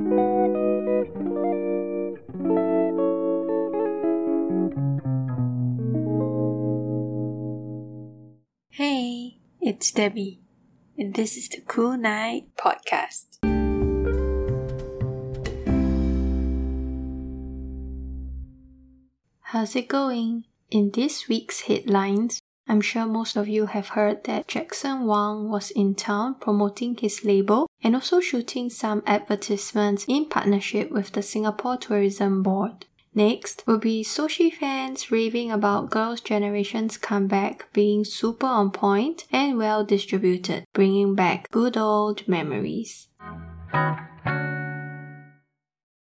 Hey, it's Debbie, and this is the Kool K-night Podcast. How's it going? In this week's headlines, I'm sure most of you have heard that Jackson Wang was in town promoting his label and also shooting some advertisements in partnership with the Singapore Tourism Board. Next will be sushi fans raving about Girls' Generation's comeback being super on point and well distributed, bringing back good old memories.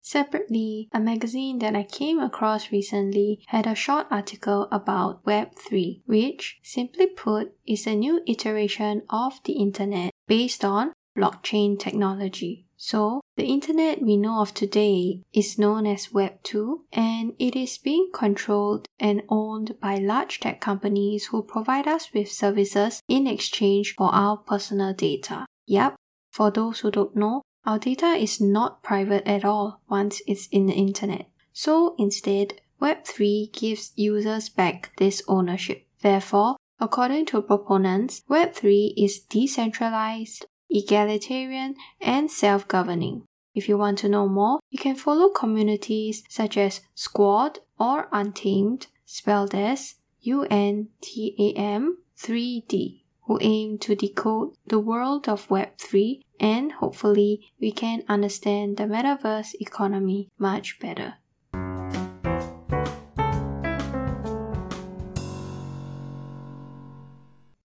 Separately, a magazine that I came across recently had a short article about Web3, which, simply put, is a new iteration of the internet based on blockchain technology. So, the internet we know of today is known as Web 2 and it is being controlled and owned by large tech companies who provide us with services in exchange for our personal data. Yep, for those who don't know, our data is not private at all once it's in the internet. So instead, Web3 gives users back this ownership. Therefore, according to proponents, Web3 is decentralized, egalitarian, and self governing. If you want to know more, you can follow communities such as Squad or Untamed, spelled as U N T A M 3D, who aim to decode the world of Web3 and hopefully we can understand the metaverse economy much better.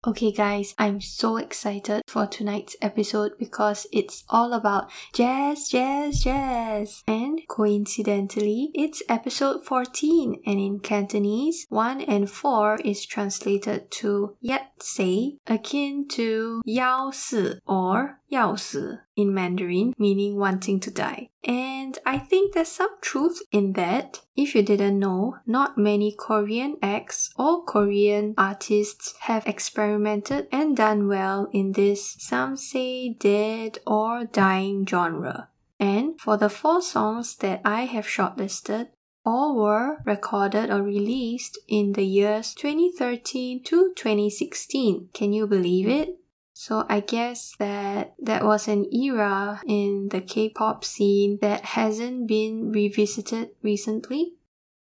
Okay, guys, I'm so excited for tonight's episode because it's all about jazz, jazz, jazz. And coincidentally, it's episode 14, and in Cantonese, 1 and 4 is translated to yet say, akin to yao si or 要死 in Mandarin, meaning wanting to die. And I think there's some truth in that. If you didn't know, not many Korean acts or Korean artists have experimented and done well in this, some say dead or dying genre. And for the four songs that I have shortlisted, all were recorded or released in the years 2013 to 2016. Can you believe it? So I guess that that was an era in the K-pop scene that hasn't been revisited recently.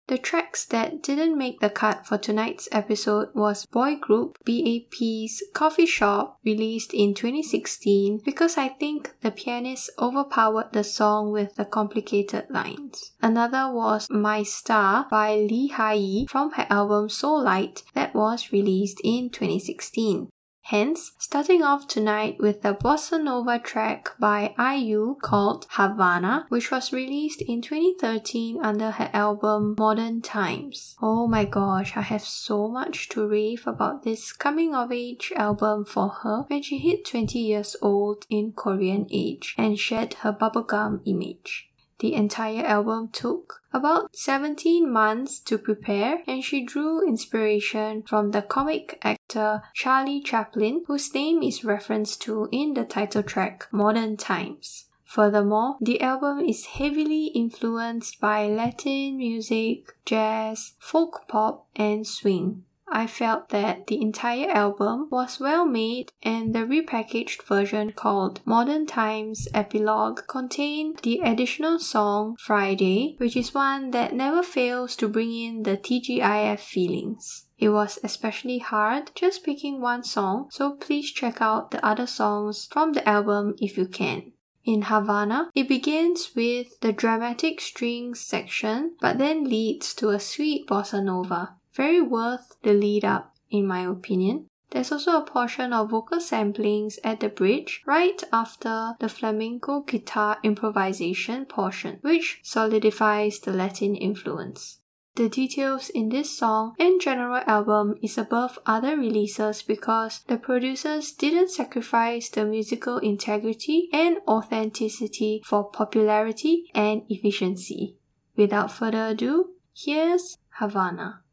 The tracks that didn't make the cut for tonight's episode was boy group BAP's Coffee Shop released in 2016 because I think the pianist overpowered the song with the complicated lines. Another was My Star by Lee Hi from her album Seoulite that was released in 2016. Hence, starting off tonight with the bossa nova track by IU called Havana, which was released in 2013 under her album Modern Times. Oh my gosh, I have so much to rave about this coming of age album for her when she hit 20 years old in Korean age and shed her bubblegum image. The entire album took about 17 months to prepare, and she drew inspiration from the comic actor Charlie Chaplin, whose name is referenced to in the title track Modern Times. Furthermore, the album is heavily influenced by Latin music, jazz, folk pop, and swing. I felt that the entire album was well made and the repackaged version called Modern Times Epilogue contained the additional song Friday, which is one that never fails to bring in the TGIF feelings. It was especially hard just picking one song, so please check out the other songs from the album if you can. In Havana, it begins with the dramatic strings section, but then leads to a sweet bossa nova very worth the lead up, in my opinion. There's also a portion of vocal samplings at the bridge right after the flamenco guitar improvisation portion, which solidifies the Latin influence. The details in this song and general album is above other releases because the producers didn't sacrifice the musical integrity and authenticity for popularity and efficiency. Without further ado, here's Havana.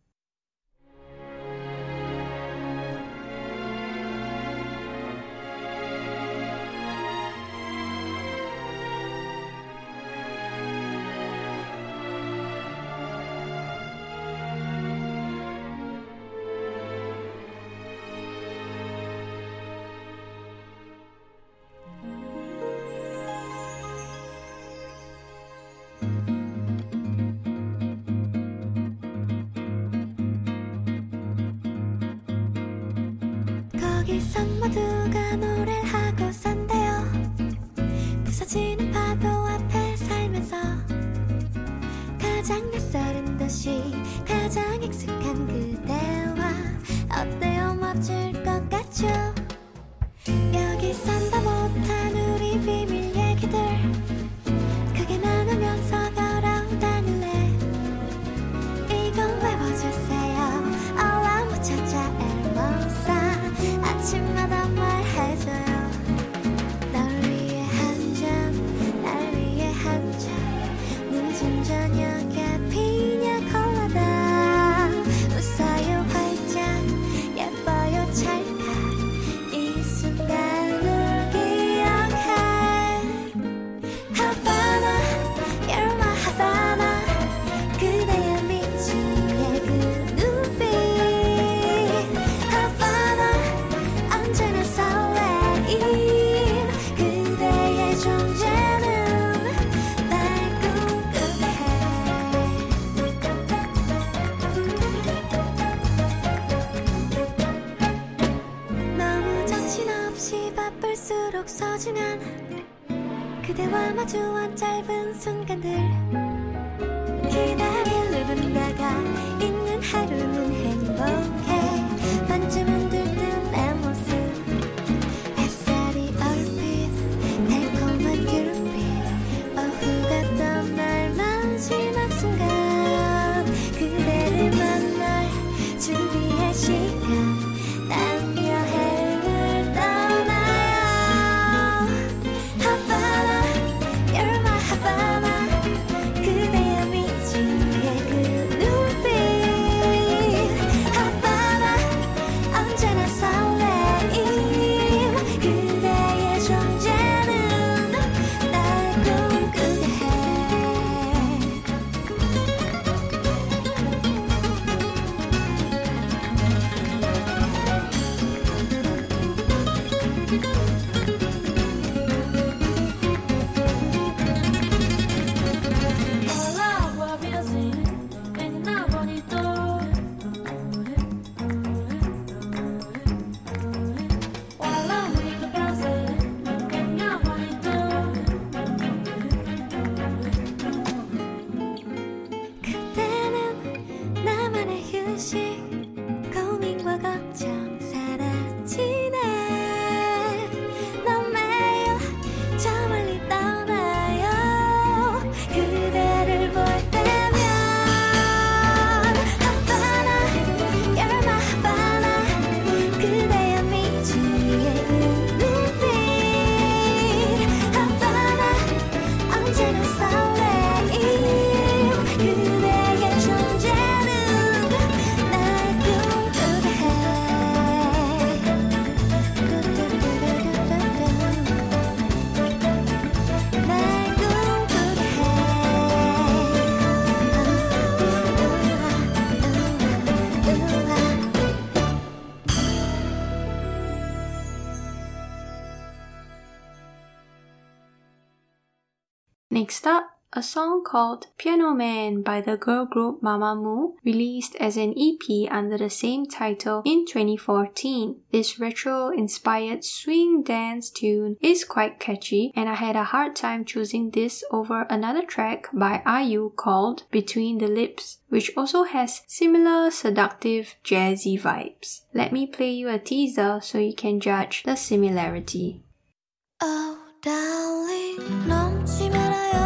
末が 것이 바쁠수록 소중한 그대와 마주한 짧은 순간들. 그 기다릴 누군가가 있는 하루는 행복. Next up, a song called Piano Man by the girl group Mamamoo, released as an EP under the same title in 2014. This retro inspired swing dance tune is quite catchy, and I had a hard time choosing this over another track by IU called Between the Lips, which also has similar seductive jazzy vibes. Let me play you a teaser so you can judge the similarity. Oh. Darling 넘지 말아요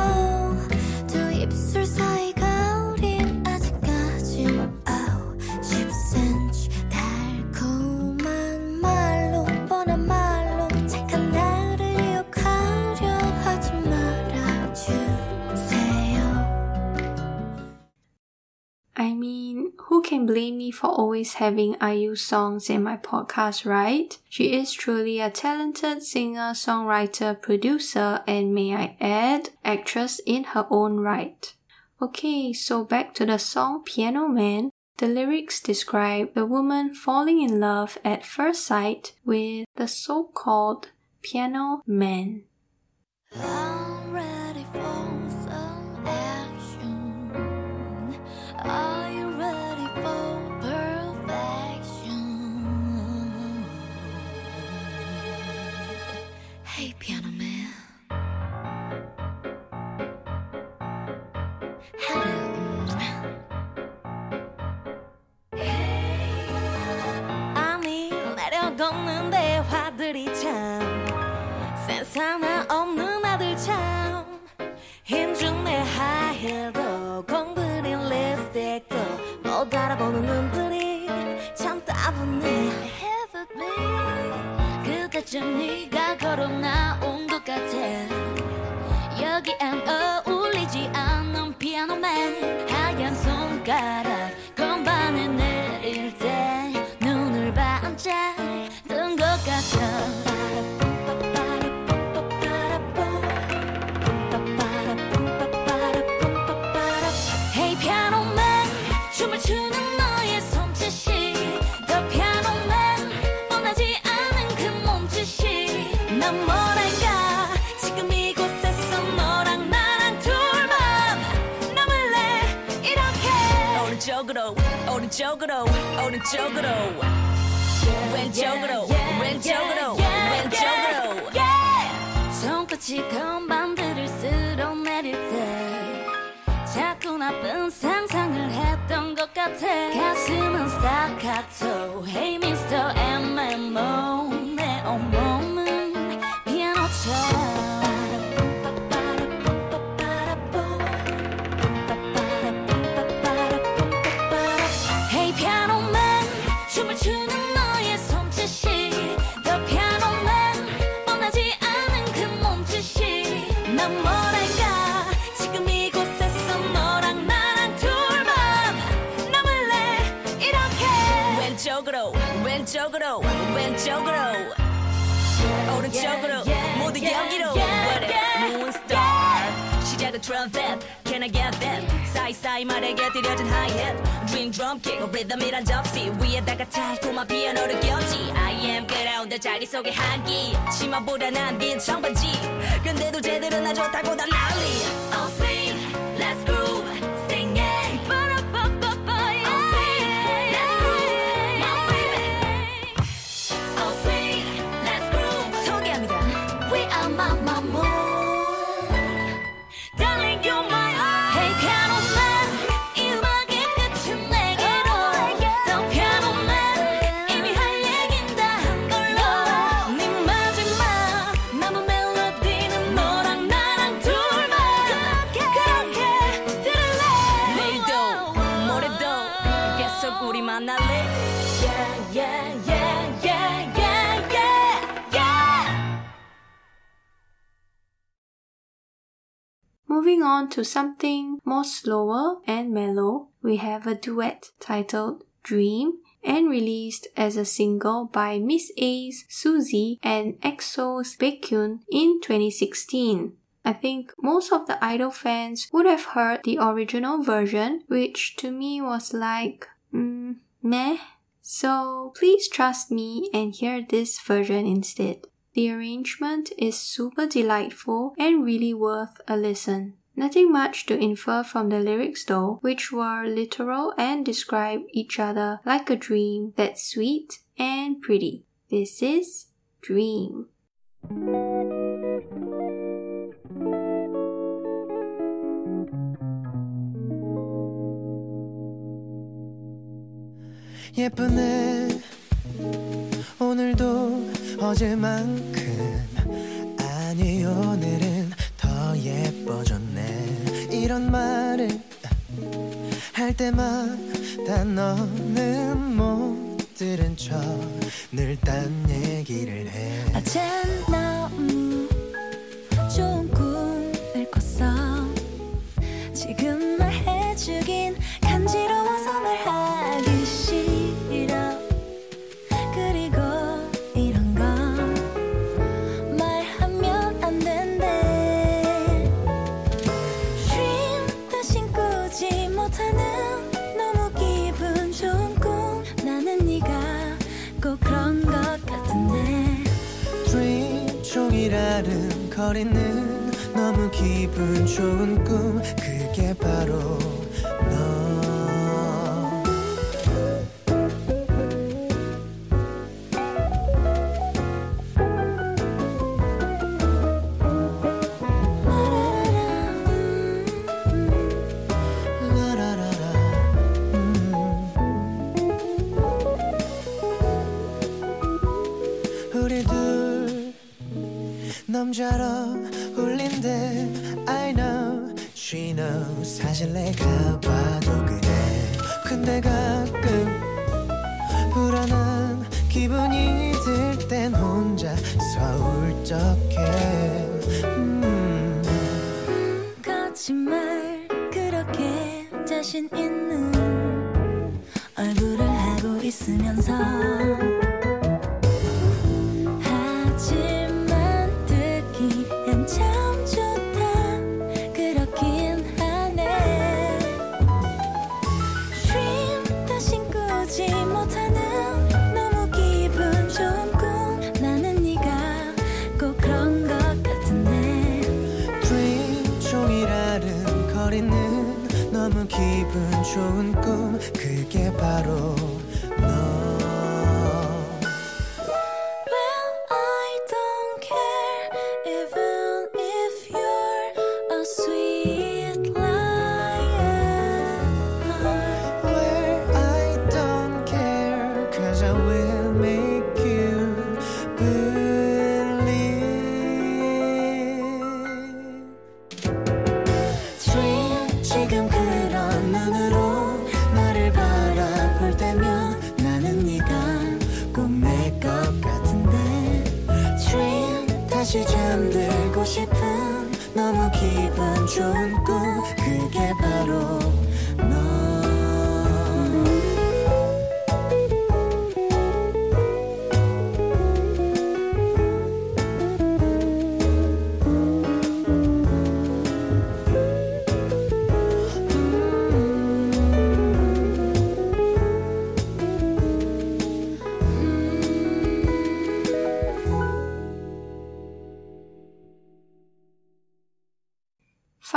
for always having IU songs in my podcast, right? She is truly a talented singer, songwriter, producer, and may I add, actress in her own right. Okay, so back to the song Piano Man. The lyrics describe the woman falling in love at first sight with the so called piano man. I'm ready for some action. I- 걷는 대화들이 참. 세상에 없는 아들 참. 힘준 내 하이힐도 공들인 립스틱도 못 알아보는 눈들이 참 따분해. 그때쯤 네가 걸어 나온 것 같아. 여기엔 어울리지 않는 피아노맨. 하얀 손가락 건반에 내릴 때 눈을 반짝 오른쪽으로 오른쪽으로 오른쪽으로. 왼쪽으로 왼쪽으로 왼쪽으로. 손끝이 건반들을 쓸어내릴 때 자꾸 나쁜 상상을 했던 것 같아. 가슴은 스타카토 사이사이 말에게 들려진 Dream drum kick 리듬이란 접시. 위에다가 달콤한 피아노를 꼈지. I am 그라운드 자기소개 한기. 치마보다 난긴 청바지. 근데도 제대로 나 좋다고 다 난리 Moving on to something more slower and mellow, we have a duet titled Dream and released as a single by Miss A's Suzy and EXO's Baekhyun in 2016. I think most of the idol fans would have heard the original version, which to me was like, mm, meh. So please trust me and hear this version instead. The arrangement is super delightful and really worth a listen. Nothing much to infer from the lyrics though, which were literal and describe each other like a dream that's sweet and pretty. This is Dream. 예쁘네. 오늘도 어제만큼 아니 오늘은 더 예뻐졌네. 이런 말을 할 때마다 너는 못 들은 척 늘 딴 얘기를 해. 어젠 너 혼자로 울린대 I know she knows. 사실 내가 봐도 그래. 근데 가끔 불안한 기분이 들 땐 혼자 서울적해. 음. 거짓말 그렇게 자신 있는 얼굴을 하고 있으면서 기분 좋은 꿈 그게 바로 좋은 꿈 그게 바로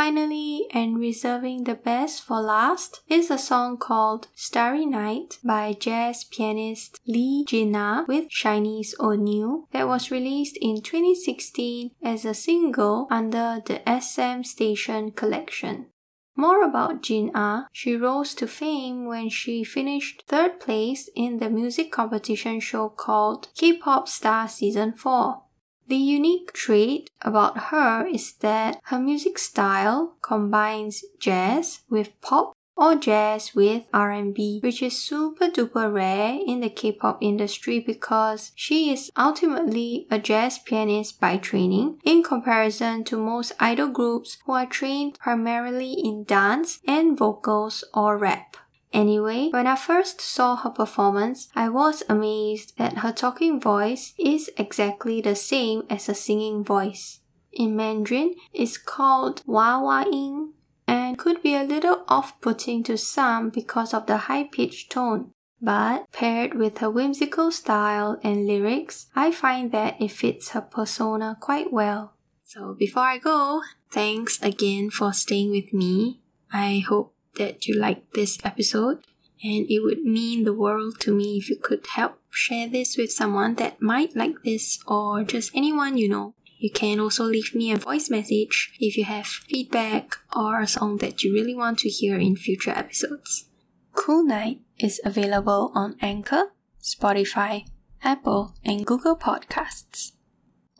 Finally, and reserving the best for last, is a song called Starry Night by jazz pianist Lee Jina with SHINee's Onew that was released in 2016 as a single under the SM Station collection. More about Jin Ah. She rose to fame when she finished third place in the music competition show called K-Pop Star Season 4. The unique trait about her is that her music style combines jazz with pop or jazz with R&B, which is super duper rare in the K-pop industry because she is ultimately a jazz pianist by training in comparison to most idol groups who are trained primarily in dance and vocals or rap. Anyway, when I first saw her performance, I was amazed that her talking voice is exactly the same as her singing voice. In Mandarin, it's called Wawa Yin and could be a little off-putting to some because of the high-pitched tone. But paired with her whimsical style and lyrics, I find that it fits her persona quite well. So before I go, thanks again for staying with me. I hope that you liked this episode and it would mean the world to me if you could help share this with someone that might like this or just anyone you know. You can also leave me a voice message if you have feedback or a song that you really want to hear in future episodes. Kool K-night is available on Anchor, Spotify, Apple, and Google Podcasts.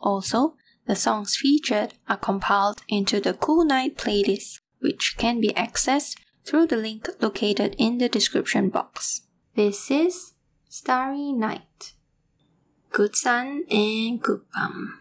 Also, the songs featured are compiled into the Kool K-night playlist, which can be accessed through the link located in the description box. This is Starry Night. Good sun and good bum.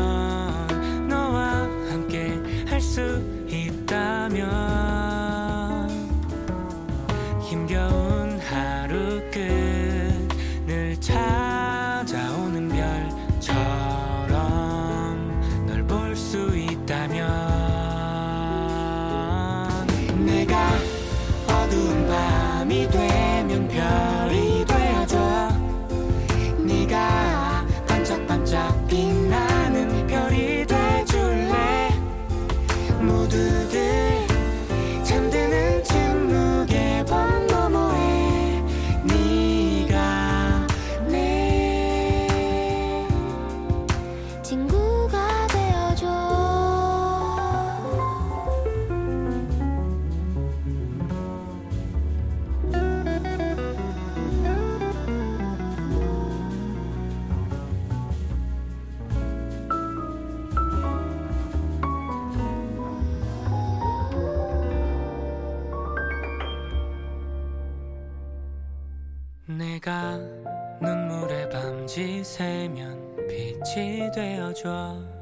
넌 너와 함께 할 수 있다면. 지새면 빛이 되어줘.